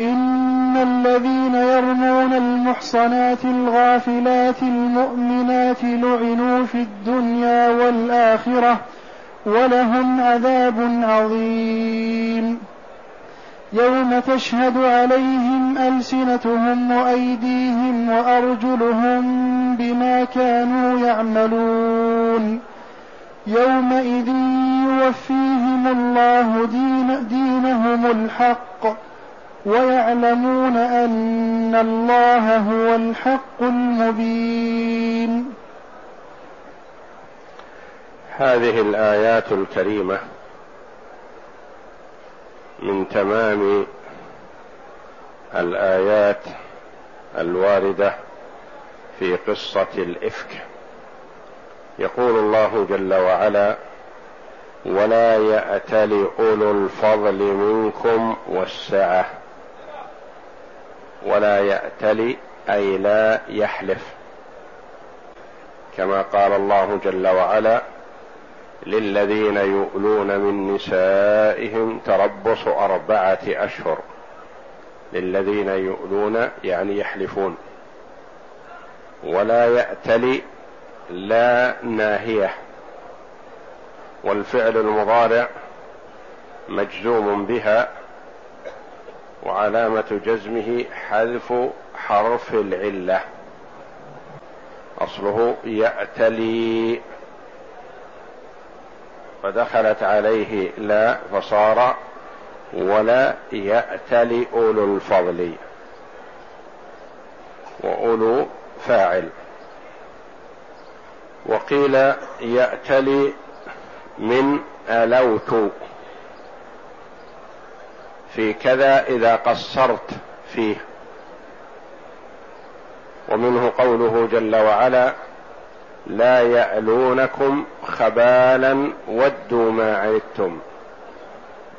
إن الذين يرمون المحصنات الغافلات المؤمنات لعنوا في الدنيا والآخرة ولهم عذاب عظيم. يوم تشهد عليهم ألسنتهم وأيديهم وأرجلهم بما كانوا يعملون. يومئذ يوفيهم الله دين دينهم الحق ويعلمون أن الله هو الحق المبين. هذه الآيات الكريمة من تمام الآيات الواردة في قصة الإفك. يقول الله جل وعلا ولا يأتل أولو الفضل منكم والسعة. ولا يأتل أي لا يحلف. كما قال الله جل وعلا للذين يؤلون من نسائهم تربص أربعة أشهر. للذين يؤلون يعني يحلفون. ولا يأتل لا ناهية. والفعل المضارع مجزوم بها وعلامة جزمه حذف حرف العلة. أصله يأتلي. فدخلت عليه لا فصار ولا يأتلي أولو الفضل. وأولو فاعل. وقيل يأتلي من ألوت. في كذا إذا قصرت فيه. ومنه قوله جل وعلا لا يألونكم خبالا ودوا ما عدتم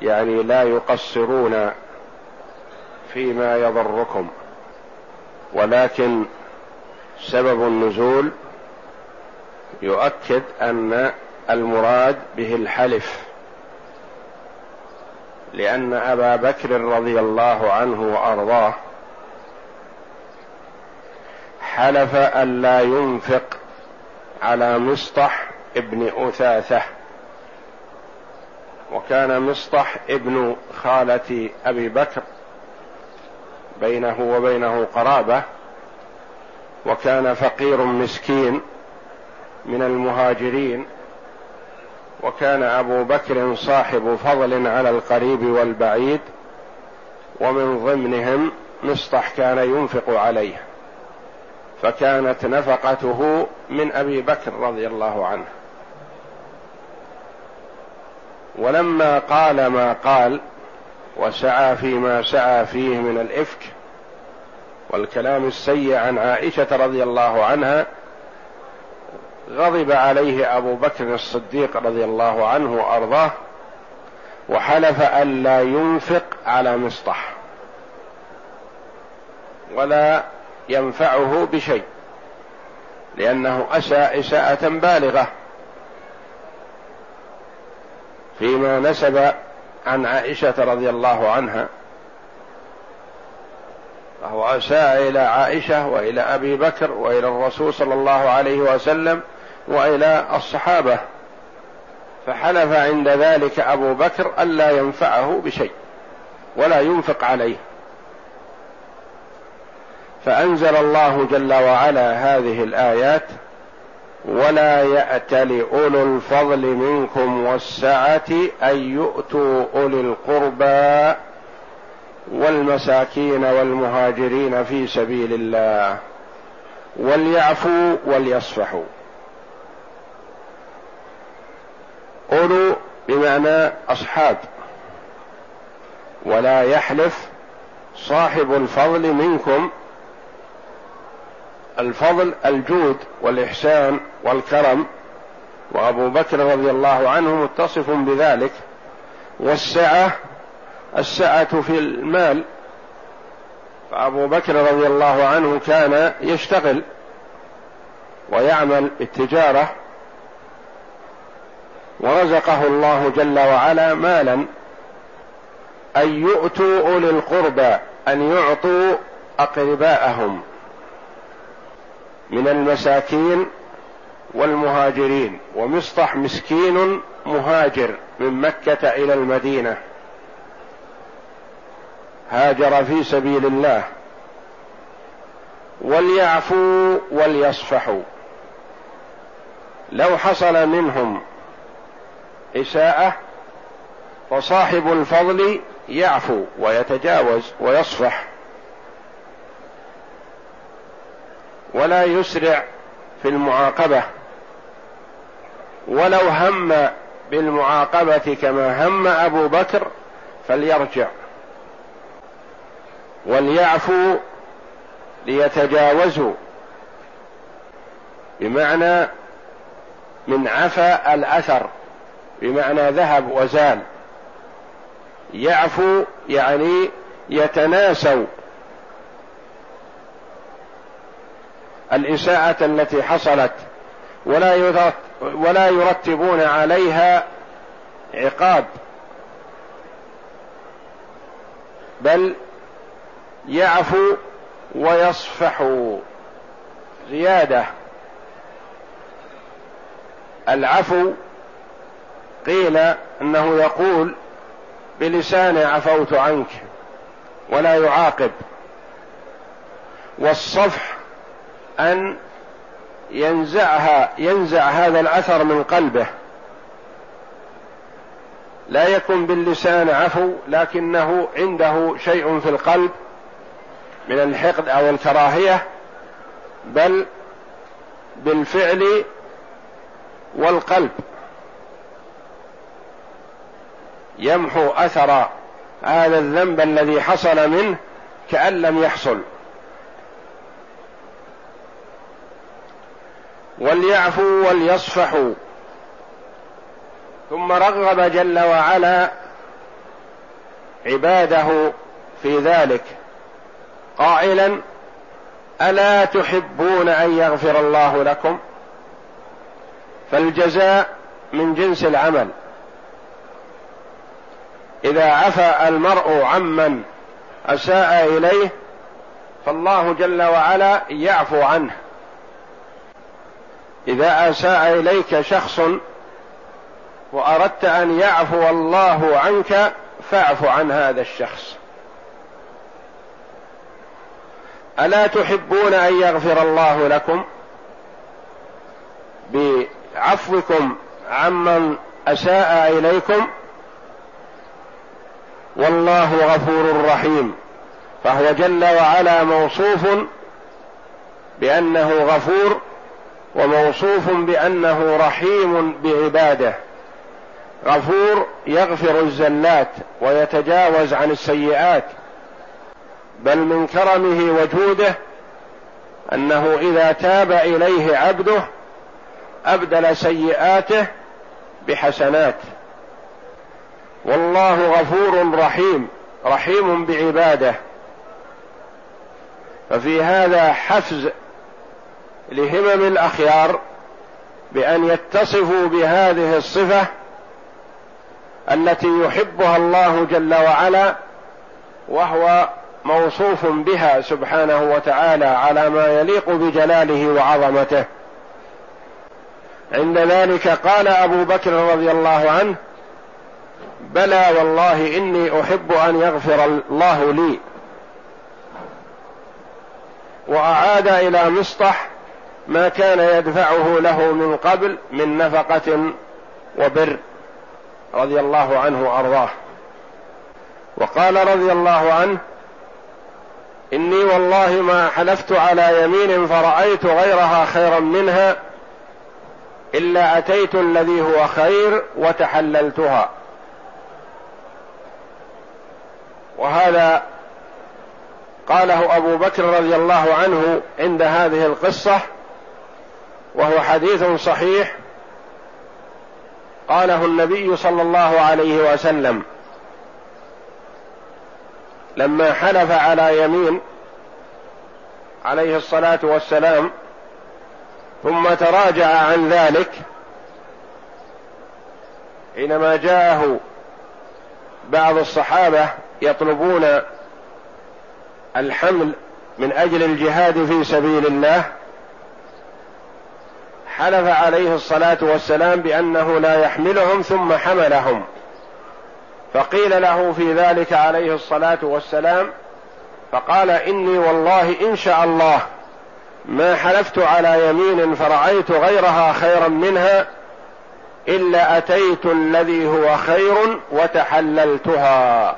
يعني لا يقصرون فيما يضركم. ولكن سبب النزول يؤكد أن المراد به الحلف. لأن أبا بكر رضي الله عنه وأرضاه حلف الا ينفق على مصطح ابن أثاثة وكان مصطح ابن خالة أبي بكر بينه وبينه قرابة وكان فقير مسكين من المهاجرين وكان أبو بكر صاحب فضل على القريب والبعيد ومن ضمنهم مصطح كان ينفق عليه فكانت نفقته من أبي بكر رضي الله عنه. ولما قال ما قال وسعى فيما سعى فيه من الإفك والكلام السيء عن عائشة رضي الله عنها غضب عليه أبو بكر الصديق رضي الله عنه وأرضاه وحلف الا ينفق على مصطح ولا ينفعه بشيء لأنه أساء إساءة بالغة فيما نسب عن عائشة رضي الله عنها فهو أساء إلى عائشة وإلى أبي بكر وإلى الرسول صلى الله عليه وسلم وإلى الصحابة فحلف عند ذلك أبو بكر ألا ينفعه بشيء ولا ينفق عليه. فأنزل الله جل وعلا هذه الآيات ولا يأتل أولو الفضل منكم والسعة أن يؤتوا أولي القربى والمساكين والمهاجرين في سبيل الله وليعفوا وليصفحوا. أولو بمعنى أصحاب. ولا يحلف صاحب الفضل منكم الفضل الجود والإحسان والكرم. وأبو بكر رضي الله عنه متصف بذلك. والسعة السعة في المال. فأبو بكر رضي الله عنه كان يشتغل ويعمل التجارة ورزقه الله جل وعلا مالا أن يؤتوا أولي القربى أن يعطوا أقرباءهم من المساكين والمهاجرين. ومصطح مسكين مهاجر من مكة إلى المدينة. هاجر في سبيل الله. وليعفوا وليصفحوا. لو حصل منهم إساءة فصاحب الفضل يعفو ويتجاوز ويصفح. ولا يسرع في المعاقبة. ولو هم بالمعاقبة كما هم أبو بكر فليرجع. وليعفوا ليتجاوزوا. بمعنى من عفا الأثر. بمعنى ذهب وزال يعفو يعني يتناسوا. الإساءة التي حصلت ولا ولا يرتبون عليها عقاب. بل يعفو ويصفح زيادة. العفو قيل أنه يقول بلسانه عفوت عنك ولا يعاقب. والصفح أن ينزعها ينزع هذا الأثر من قلبه. لا يكن باللسان عفو لكنه عنده شيء في القلب من الحقد أو الكراهية بل بالفعل والقلب. يمحو أثر هذا الذنب الذي حصل منه كأن لم يحصل. وليعفوا وليصفحوا. ثم رغب جل وعلا عباده في ذلك. قائلا ألا تحبون أن يغفر الله لكم؟ فالجزاء من جنس العمل. إذا عفا المرء عمن أساء إليه فالله جل وعلا يعفو عنه. إذا أساء إليك شخص وأردت أن يعفو الله عنك فاعف عن هذا الشخص. ألا تحبون أن يغفر الله لكم؟ بعفوكم عمن أساء إليكم والله غفور رحيم. فهو جل وعلا موصوف بأنه غفور وموصوف بأنه رحيم بعباده. غفور يغفر الزلات ويتجاوز عن السيئات بل من كرمه وجوده أنه إذا تاب إليه عبده أبدل سيئاته بحسنات. والله غفور رحيم رحيم بعباده. ففي هذا حفز لهمم الأخيار بأن يتصفوا بهذه الصفة التي يحبها الله جل وعلا وهو موصوف بها سبحانه وتعالى على ما يليق بجلاله وعظمته. عند ذلك قال أبو بكر رضي الله عنه بلى والله إني أحب أن يغفر الله لي. وأعاد إلى مصطح ما كان يدفعه له من قبل من نفقة وبر رضي الله عنه وأرضاه. وقال رضي الله عنه إني والله ما حلفت على يمين فرأيت غيرها خيرا منها إلا أتيت الذي هو خير وتحللتها. وهذا قاله أبو بكر رضي الله عنه عند هذه القصة وهو حديث صحيح قاله النبي صلى الله عليه وسلم. لما حلف على يمين عليه الصلاة والسلام ثم تراجع عن ذلك حينما جاءه بعض الصحابة يطلبون الحمل من أجل الجهاد في سبيل الله حلف عليه الصلاة والسلام بأنه لا يحملهم ثم حملهم. فقيل له في ذلك عليه الصلاة والسلام فقال إني والله إن شاء الله ما حلفت على يمين فرايت غيرها خيرا منها إلا أتيت الذي هو خير وتحللتها.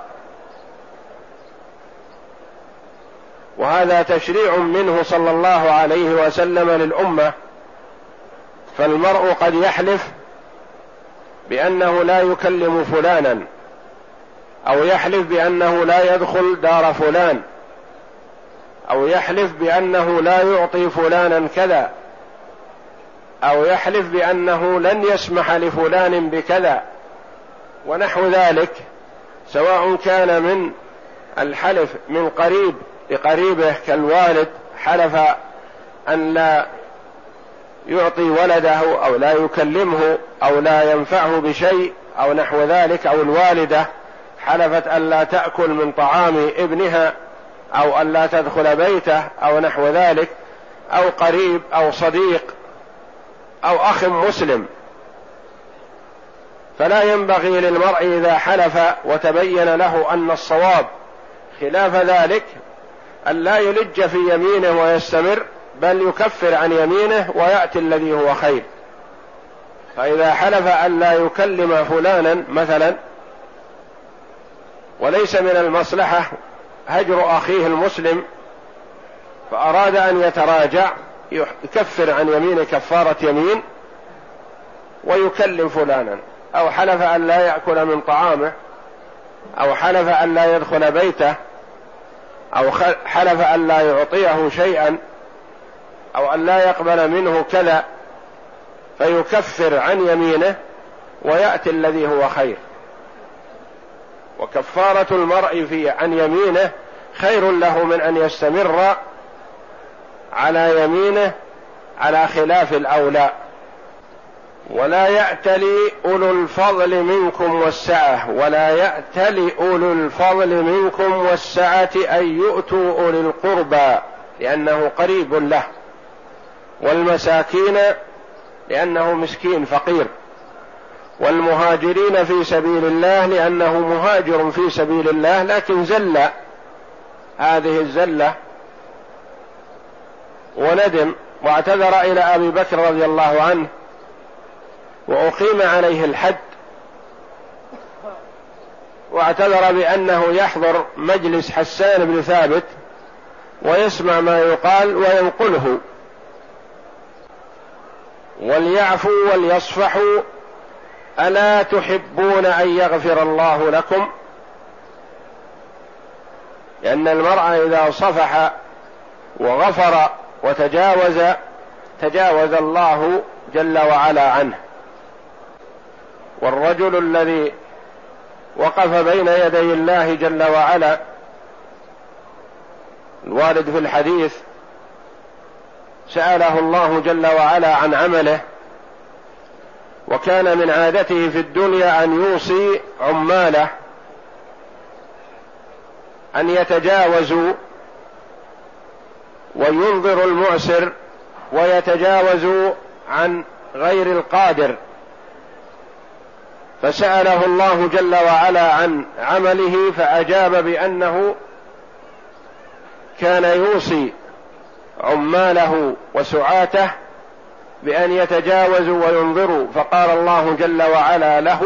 وهذا تشريع منه صلى الله عليه وسلم للأمة فالمرء قد يحلف بأنه لا يكلم فلانا أو يحلف بأنه لا يدخل دار فلان أو يحلف بأنه لا يعطي فلانا كذا أو يحلف بأنه لن يسمح لفلان بكذا ونحو ذلك سواء كان من الحلف من قريب لقريبه كالوالد حلف أن لا يعطي ولده أو لا يكلمه أو لا ينفعه بشيء أو نحو ذلك أو الوالدة حلفت أن لا تأكل من طعام ابنها أو أن لا تدخل بيته أو نحو ذلك أو قريب أو صديق أو أخ مسلم. فلا ينبغي للمرء إذا حلف وتبين له أن الصواب. خلاف ذلك أن لا يلج في يمينه ويستمر بل يكفر عن يمينه ويأتي الذي هو خير. فإذا حلف أن لا يكلم فلانا مثلا وليس من المصلحة هجر أخيه المسلم فأراد أن يتراجع يكفر عن يمين كفارة يمين ويكلم فلانا. أو حلف أن لا يأكل من طعامه أو حلف أن لا يدخل بيته أو حلف أن لا يعطيه شيئا أو أن لا يقبل منه كذا فيكفر عن يمينه ويأتي الذي هو خير. وكفارة المرء في عن يمينه خير له من أن يستمر على يمينه على خلاف الأولى. ولا يأتلي أولو الفضل منكم والسعة ولا يأتلي أولو الفضل منكم والسعة أن يؤتوا أولي القربى لأنه قريب له. والمساكين لأنه مسكين فقير. والمهاجرين في سبيل الله لأنه مهاجر في سبيل الله لكن زل هذه الزلة وندم واعتذر إلى أبي بكر رضي الله عنه وأقيم عليه الحد واعتذر بأنه يحضر مجلس حسان بن ثابت ويسمع ما يقال وينقله. وليعفوا وليصفحوا ألا تحبون أن يغفر الله لكم؟ لأن المرء إذا صفح وغفر وتجاوز تجاوز الله جل وعلا عنه. والرجل الذي وقف بين يدي الله جل وعلا الوارد في الحديث سأله الله جل وعلا عن عمله وكان من عادته في الدنيا أن يوصي عماله أن يتجاوزوا وينظر المعسر ويتجاوزوا عن غير القادر. فسأله الله جل وعلا عن عمله فأجاب بأنه كان يوصي عماله وسعاته بأن يتجاوزوا وينظروا فقال الله جل وعلا له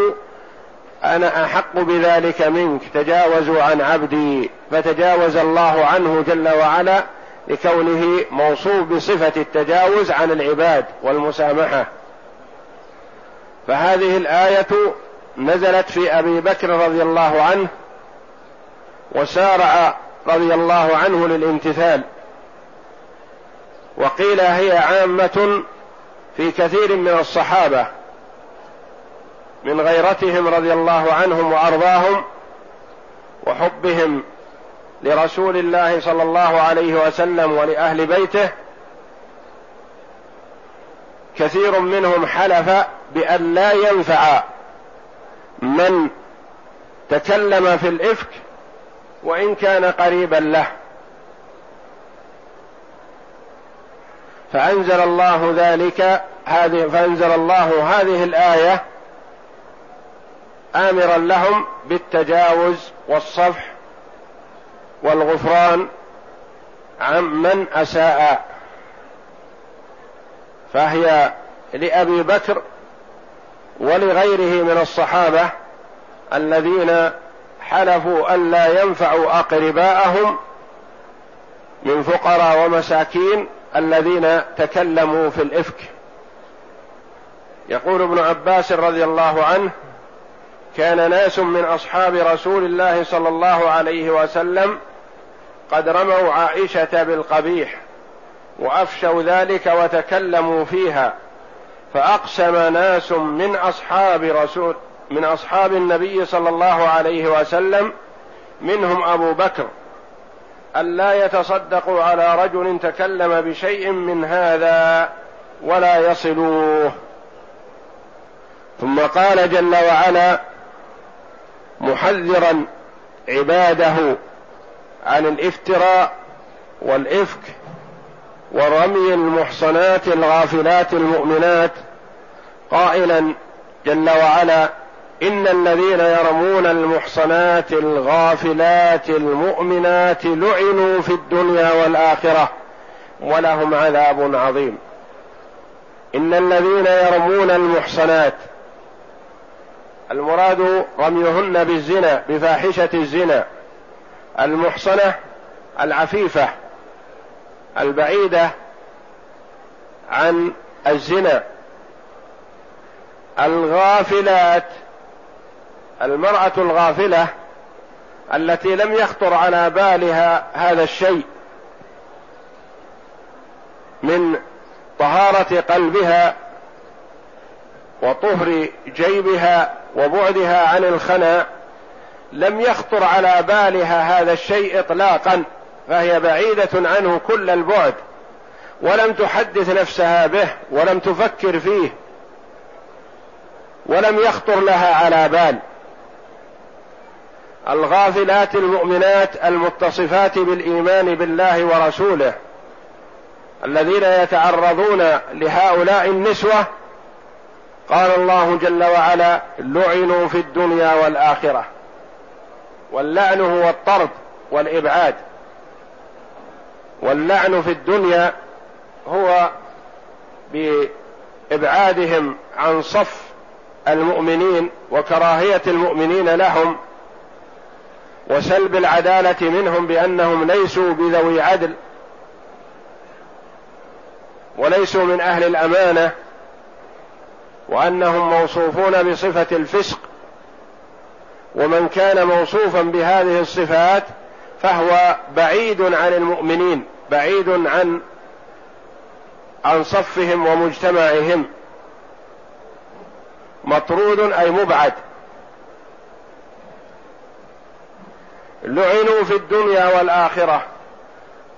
أنا أحق بذلك منك تجاوزوا عن عبدي فتجاوز الله عنه جل وعلا لكونه موصوف بصفة التجاوز عن العباد والمسامحة. فهذه الآية نزلت في أبي بكر رضي الله عنه وسارع رضي الله عنه للامتثال. وقيل هي عامة في كثير من الصحابة من غيرتهم رضي الله عنهم وأرضاهم وحبهم لرسول الله صلى الله عليه وسلم ولأهل بيته. كثير منهم حلف بأن لا ينفع من تكلم في الإفك وإن كان قريبا له. فأنزل الله ذلك هذه فأنزل الله هذه الآية امرا لهم بالتجاوز والصفح والغفران عمن أساء. فهي لأبي بكر ولغيره من الصحابة الذين حلفوا الا ينفعوا أقرباءهم من فقراء ومساكين الذين تكلموا في الإفك. يقول ابن عباس رضي الله عنه كان ناس من أصحاب رسول الله صلى الله عليه وسلم قد رموا عائشة بالقبيح وأفشوا ذلك وتكلموا فيها. فأقسم ناس من أصحاب رسول من أصحاب النبي صلى الله عليه وسلم منهم أبو بكر الا يتصدقوا على رجل تكلم بشيء من هذا ولا يصلوه. ثم قال جل وعلا محذرا عباده عن الافتراء والإفك ورمي المحصنات الغافلات المؤمنات قائلا جل وعلا إن الذين يرمون المحصنات الغافلات المؤمنات لعنوا في الدنيا والآخرة ولهم عذاب عظيم. إن الذين يرمون المحصنات المراد رميهن بالزنا بفاحشة الزنا المحصنة العفيفة البعيدة عن الزنا. الغافلات المرأة الغافلة التي لم يخطر على بالها هذا الشيء من طهارة قلبها وطهر جيبها وبعدها عن الخنا لم يخطر على بالها هذا الشيء اطلاقا فهي بعيدة عنه كل البعد ولم تحدث نفسها به ولم تفكر فيه. ولم يخطر لها على بال. الغافلات المؤمنات المتصفات بالإيمان بالله ورسوله الذين يتعرضون لهؤلاء النسوة قال الله جل وعلا لعنوا في الدنيا والآخرة. واللعن هو الطرد والإبعاد. واللعن في الدنيا هو بإبعادهم عن صف المؤمنين وكراهية المؤمنين لهم وسلب العدالة منهم بأنهم ليسوا بذوي عدل وليسوا من أهل الأمانة وأنهم موصوفون بصفة الفسق ومن كان موصوفا بهذه الصفات فهو بعيد عن المؤمنين بعيد عن عن صفهم ومجتمعهم. مطرود أي مبعد. لعنوا في الدنيا والآخرة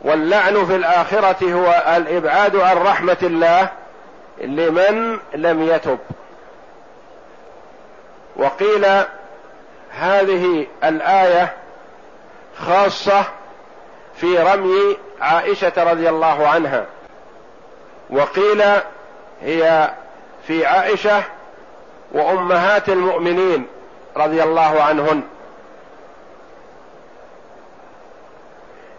واللعن في الآخرة هو الإبعاد عن رحمة الله لمن لم يتب. وقيل هذه الآية خاصة في رمي عائشة رضي الله عنها. وقيل هي في عائشة وأمهات المؤمنين رضي الله عنهن.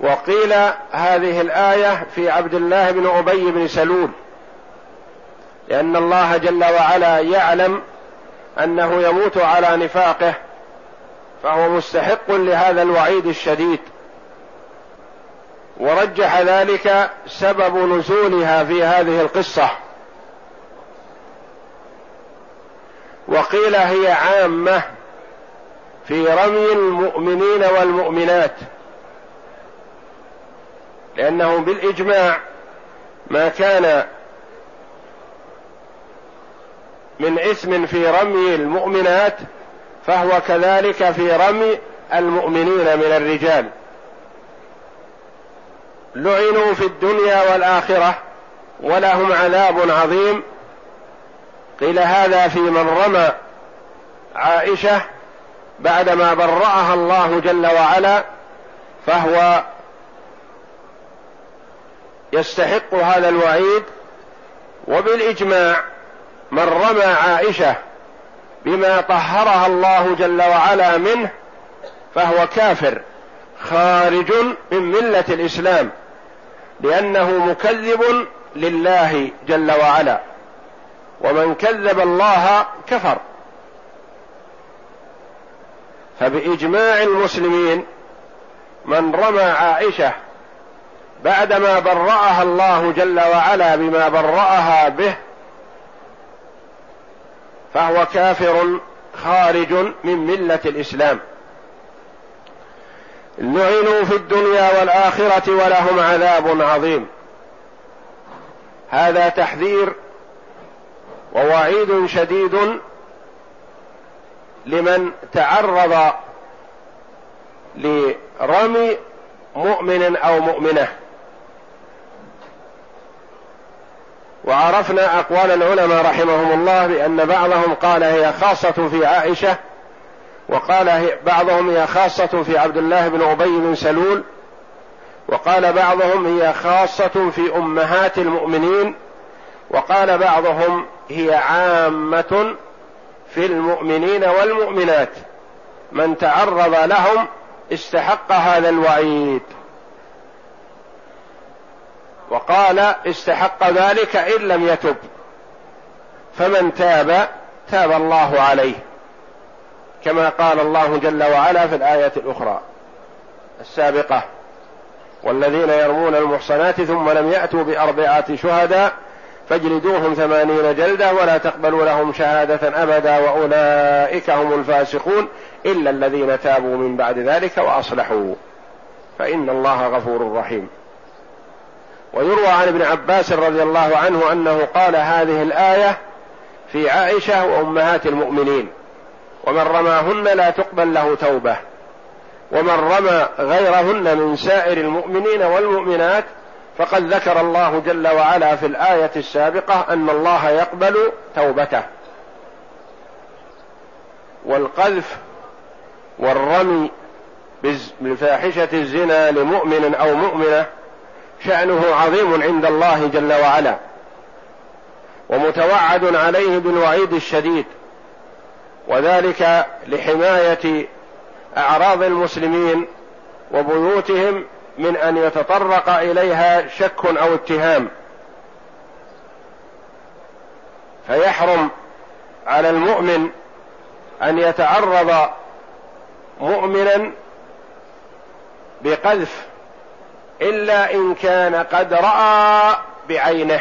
وقيل هذه الآية في عبد الله بن أبي بن سلول لأن الله جل وعلا يعلم أنه يموت على نفاقه فهو مستحق لهذا الوعيد الشديد. ورجح ذلك سبب نزولها في هذه القصة. وقيل هي عامة في رمي المؤمنين والمؤمنات لأنه بالإجماع ما كان من اثم في رمي المؤمنات فهو كذلك في رمي المؤمنين من الرجال. لعنوا في الدنيا والآخرة ولهم عذاب عظيم. قيل هذا في من رمى عائشة بعدما برأها الله جل وعلا فهو يستحق هذا الوعيد. وبالإجماع من رمى عائشة بما طهرها الله جل وعلا منه فهو كافر خارج من ملة الإسلام لأنه مكذب لله جل وعلا. ومن كذب الله كفر. فبإجماع المسلمين من رمى عائشة بعدما برأها الله جل وعلا بما برأها به فهو كافر خارج من ملة الإسلام. لعنوا في الدنيا والآخرة ولهم عذاب عظيم. هذا تحذير ووعيد شديد لمن تعرض لرمي مؤمن أو مؤمنة. وعرفنا أقوال العلماء رحمهم الله بأن بعضهم قال هي خاصة في عائشة وقال بعضهم هي خاصة في عبد الله بن أبي بن سلول وقال بعضهم هي خاصة في أمهات المؤمنين وقال بعضهم هي عامة في المؤمنين والمؤمنات. من تعرض لهم استحق هذا الوعيد. وقال استحق ذلك إن لم يتب. فمن تاب تاب الله عليه. كما قال الله جل وعلا في الآية الأخرى السابقة والذين يرمون المحصنات ثم لم يأتوا بأربعة شهداء فاجلدوهم ثمانين جلدة ولا تقبلوا لهم شهادة أبدا وأولئك هم الفاسقون إلا الذين تابوا من بعد ذلك وأصلحوا. فإن الله غفور رحيم. ويروى عن ابن عباس رضي الله عنه أنه قال هذه الآية في عائشة وأمهات المؤمنين ومن رماهن لا تقبل له توبة ومن رمى غيرهن من سائر المؤمنين والمؤمنات فقد ذكر الله جل وعلا في الآية السابقة أن الله يقبل توبته. والقذف والرمي بفاحشة الزنا لمؤمن أو مؤمنة شأنه عظيم عند الله جل وعلا. ومتوعد عليه بالوعيد الشديد. وذلك لحماية أعراض المسلمين وبيوتهم من أن يتطرق إليها شك أو اتهام. فيحرم على المؤمن أن يتعرض مؤمنا بقذف إلا إن كان قد رأى بعينه.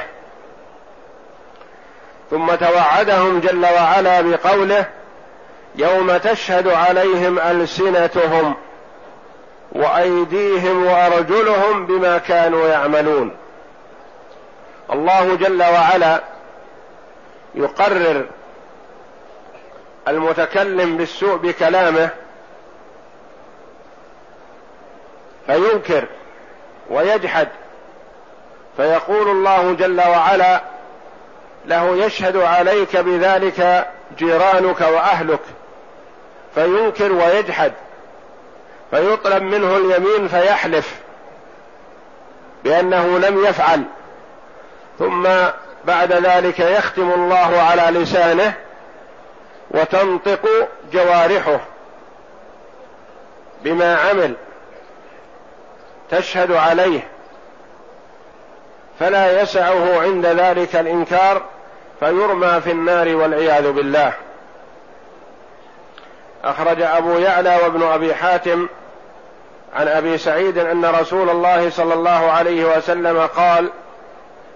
ثم توعدهم جل وعلا بقوله يوم تشهد عليهم ألسنتهم. وأيديهم وأرجلهم بما كانوا يعملون. الله جل وعلا يقرر المتكلم بالسوء بكلامه فينكر ويجحد فيقول الله جل وعلا له يشهد عليك بذلك جيرانك وأهلك فينكر ويجحد. فيطلب منه اليمين فيحلف بأنه لم يفعل. ثم بعد ذلك يختم الله على لسانه وتنطق جوارحه بما عمل تشهد عليه. فلا يسعه عند ذلك الإنكار فيرمى في النار والعياذ بالله. أخرج أبو يعلى وابن أبي حاتم عن أبي سعيد أن رسول الله صلى الله عليه وسلم قال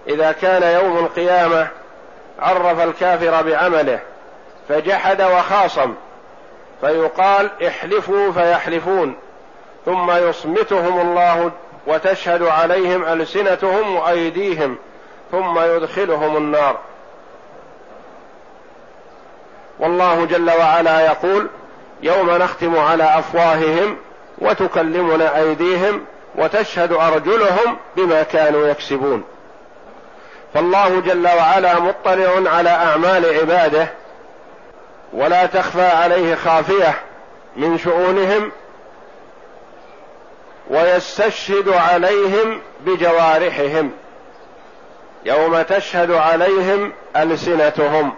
إذا كان يوم القيامة عرف الكافر بعمله فجحد وخاصم فيقال احلفوا فيحلفون ثم يصمتهم الله وتشهد عليهم ألسنتهم وأيديهم ثم يدخلهم النار. والله جل وعلا يقول يوم نختم على أفواههم وتكلمنا أيديهم وتشهد أرجلهم بما كانوا يكسبون. فالله جل وعلا مطلع على أعمال عباده ولا تخفى عليه خافية من شؤونهم ويستشهد عليهم بجوارحهم يوم تشهد عليهم ألسنتهم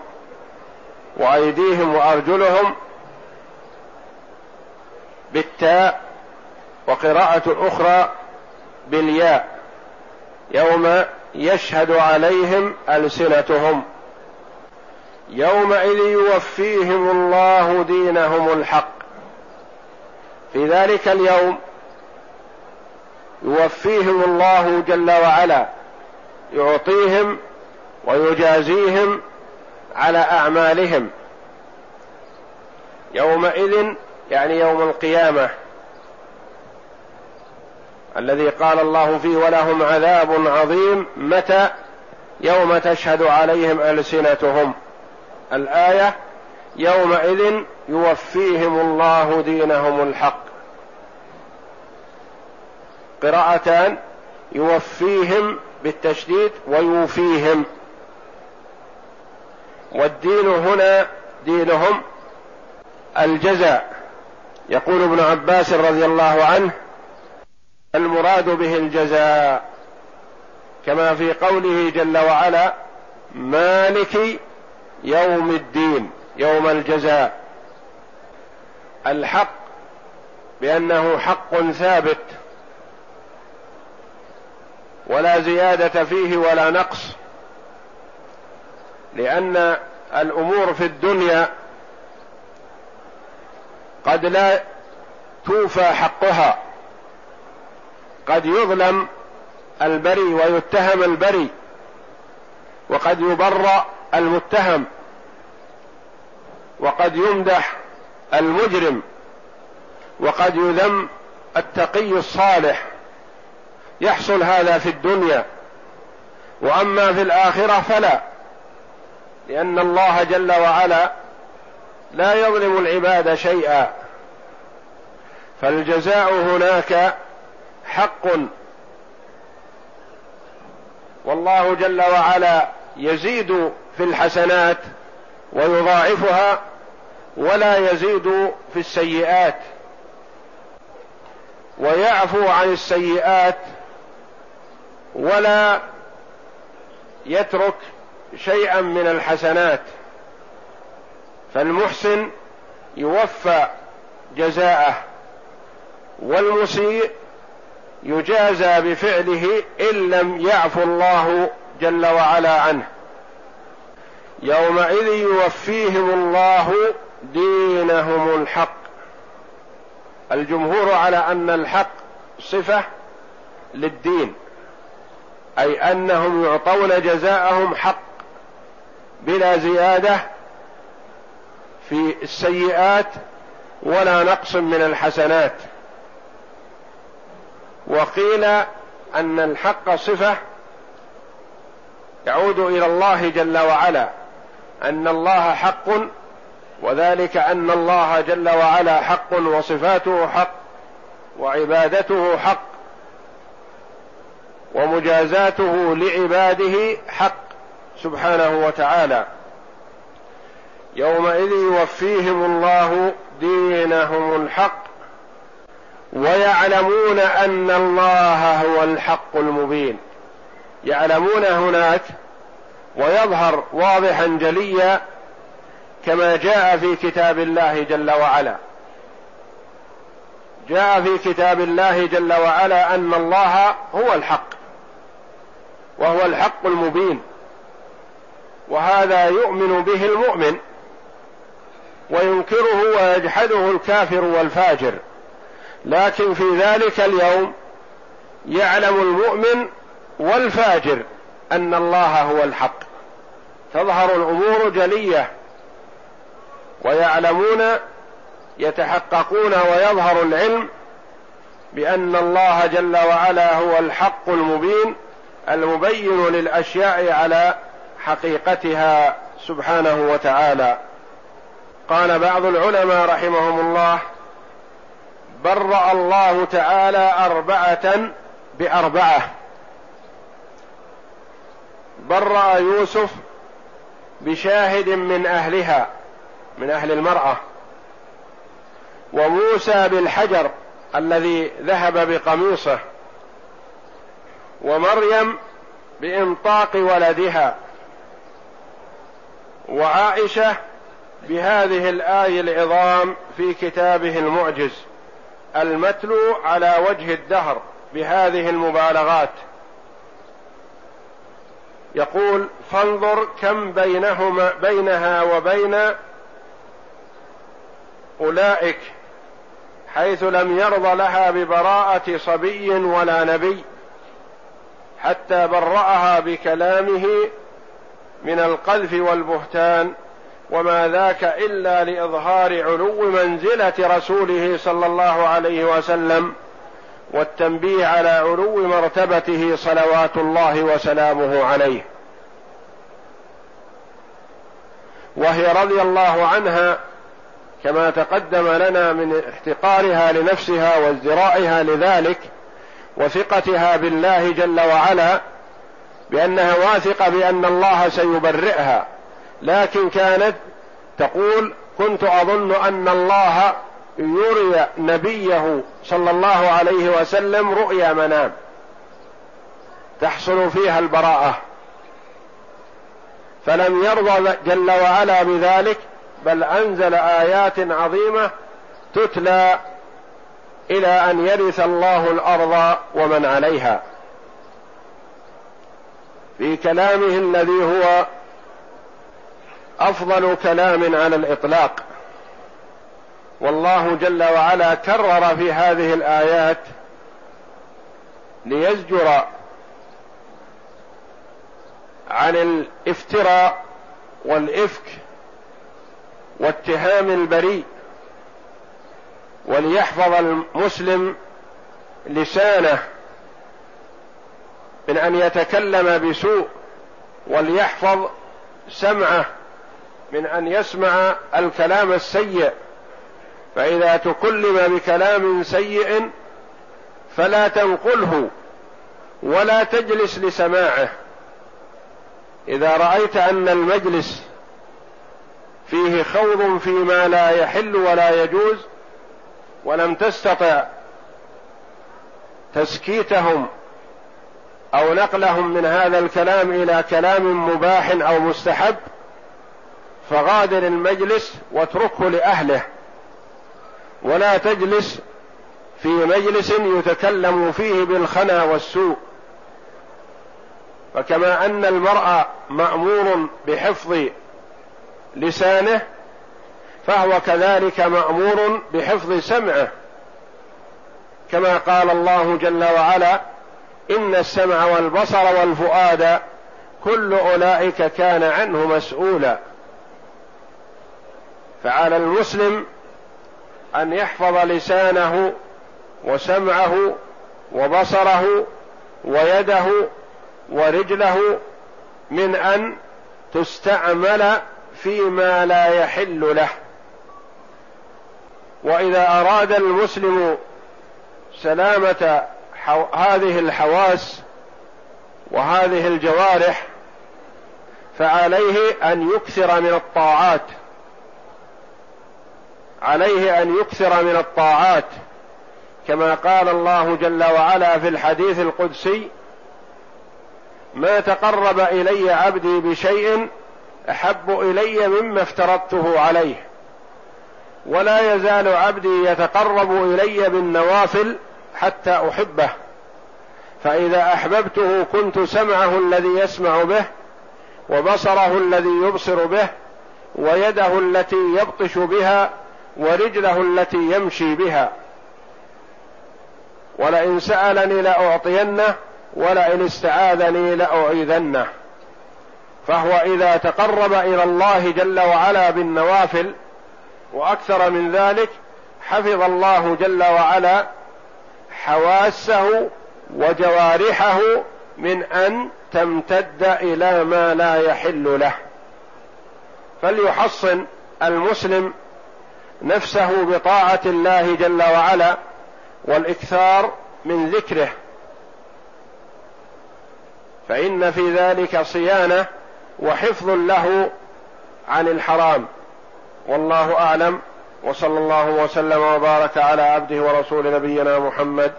وأيديهم وأرجلهم بالتاء وقراءة أخرى بالياء يوم يشهد عليهم ألسنتهم. يومئذ يوفيهم الله دينهم الحق. في ذلك اليوم يوفيهم الله جل وعلا يعطيهم ويجازيهم على أعمالهم. يومئذ يعني يوم القيامة. الذي قال الله فيه ولهم عذاب عظيم متى؟ يوم تشهد عليهم ألسنتهم. الآية يومئذ يوفيهم الله دينهم الحق. قراءتان يوفيهم بالتشديد ويوفيهم. والدين هنا دينهم الجزاء. يقول ابن عباس رضي الله عنه المراد به الجزاء كما في قوله جل وعلا مالك يوم الدين يوم الجزاء. الحق بأنه حق ثابت ولا زيادة فيه ولا نقص لأن الأمور في الدنيا قد لا توفى حقها. قد يظلم البري ويتهم البري وقد يبرأ المتهم وقد يمدح المجرم وقد يذم التقي الصالح. يحصل هذا في الدنيا وأما في الآخرة فلا لأن الله جل وعلا لا يظلم العباد شيئا. فالجزاء هناك حق. والله جل وعلا يزيد في الحسنات ويضاعفها ولا يزيد في السيئات. ويعفو عن السيئات ولا يترك شيئا من الحسنات. فالمحسن يوفى جزاءه والمسيء يجازى بفعله إن لم يعفو الله جل وعلا عنه. يومئذ يوفيهم الله دينهم الحق. الجمهور على أن الحق صفة للدين أي أنهم يعطون جزاءهم حق بلا زيادة في السيئات ولا نقص من الحسنات. وقيل أن الحق صفة يعود إلى الله جل وعلا أن الله حق وذلك أن الله جل وعلا حق وصفاته حق وعبادته حق ومجازاته لعباده حق سبحانه وتعالى. يومئذ يوفيهم الله دينهم الحق ويعلمون أن الله هو الحق المبين. يعلمون هناك ويظهر واضحا جليا كما جاء في كتاب الله جل وعلا. جاء في كتاب الله جل وعلا أن الله هو الحق وهو الحق المبين وهذا يؤمن به المؤمن وينكره ويجحده الكافر والفاجر. لكن في ذلك اليوم يعلم المؤمن والفاجر أن الله هو الحق. تظهر الأمور جلية ويعلمون يتحققون ويظهر العلم بأن الله جل وعلا هو الحق المبين المبين للأشياء على حقيقتها سبحانه وتعالى. قال بعض العلماء رحمهم الله برأ الله تعالى أربعة بأربعة. برأ يوسف بشاهد من أهلها من أهل المرأة. وموسى بالحجر الذي ذهب بقميصه. ومريم بإنطاق ولدها. وعائشة بهذه الآية العظام في كتابه المعجز. المتلو على وجه الدهر بهذه المبالغات. يقول فانظر كم بينهما بينها وبين أولئك حيث لم يرض لها ببراءة صبي ولا نبي حتى برأها بكلامه من القذف والبهتان. وما ذاك إلا لإظهار علو منزلة رسوله صلى الله عليه وسلم والتنبيه على علو مرتبته صلوات الله وسلامه عليه. وهي رضي الله عنها كما تقدم لنا من احتقارها لنفسها وازدرائها لذلك وثقتها بالله جل وعلا بأنها واثقة بأن الله سيبرئها. لكن كانت تقول كنت أظن أن الله يري نبيه صلى الله عليه وسلم رؤيا منام تحصل فيها البراءة. فلم يرضى جل وعلا بذلك بل أنزل آيات عظيمة تتلى إلى أن يرث الله الأرض ومن عليها. في كلامه الذي هو أفضل كلام على الإطلاق. والله جل وعلا كرر في هذه الآيات ليزجر عن الافتراء والإفك واتهام البريء وليحفظ المسلم لسانه من أن يتكلم بسوء وليحفظ سمعه من أن يسمع الكلام السيء. فإذا تكلم بكلام سيء فلا تنقله ولا تجلس لسماعه. إذا رأيت أن المجلس فيه خوض فيما لا يحل ولا يجوز ولم تستطع تسكيتهم أو نقلهم من هذا الكلام إلى كلام مباح أو مستحب فغادر المجلس واتركه لأهله. ولا تجلس في مجلس يتكلم فيه بالخنا والسوء. فكما أن المرء مأمور بحفظ لسانه فهو كذلك مأمور بحفظ سمعه. كما قال الله جل وعلا إن السمع والبصر والفؤاد كل أولئك كان عنه مسؤولا. فعلى المسلم أن يحفظ لسانه وسمعه وبصره ويده ورجله من أن تستعمل فيما لا يحل له. وإذا أراد المسلم سلامة هذه الحواس وهذه الجوارح فعليه أن يكثر من الطاعات. عليه أن يكثر من الطاعات كما قال الله جل وعلا في الحديث القدسي ما تقرب إلي عبدي بشيء أحب إلي مما افترضته عليه ولا يزال عبدي يتقرب إلي بالنوافل حتى أحبه فإذا أحببته كنت سمعه الذي يسمع به وبصره الذي يبصر به ويده التي يبطش بها ورجله التي يمشي بها. ولئن سألني لأعطينه ولئن استعاذني لأعيذنه. فهو إذا تقرب إلى الله جل وعلا بالنوافل وأكثر من ذلك حفظ الله جل وعلا حواسه وجوارحه من أن تمتد إلى ما لا يحل له. فليحصن المسلم نفسه بطاعة الله جل وعلا والإكثار من ذكره. فإن في ذلك صيانة وحفظ له عن الحرام. والله أعلم. وصلى الله وسلم وبارك على عبده ورسول نبينا محمد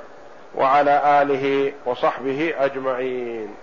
وعلى آله وصحبه أجمعين.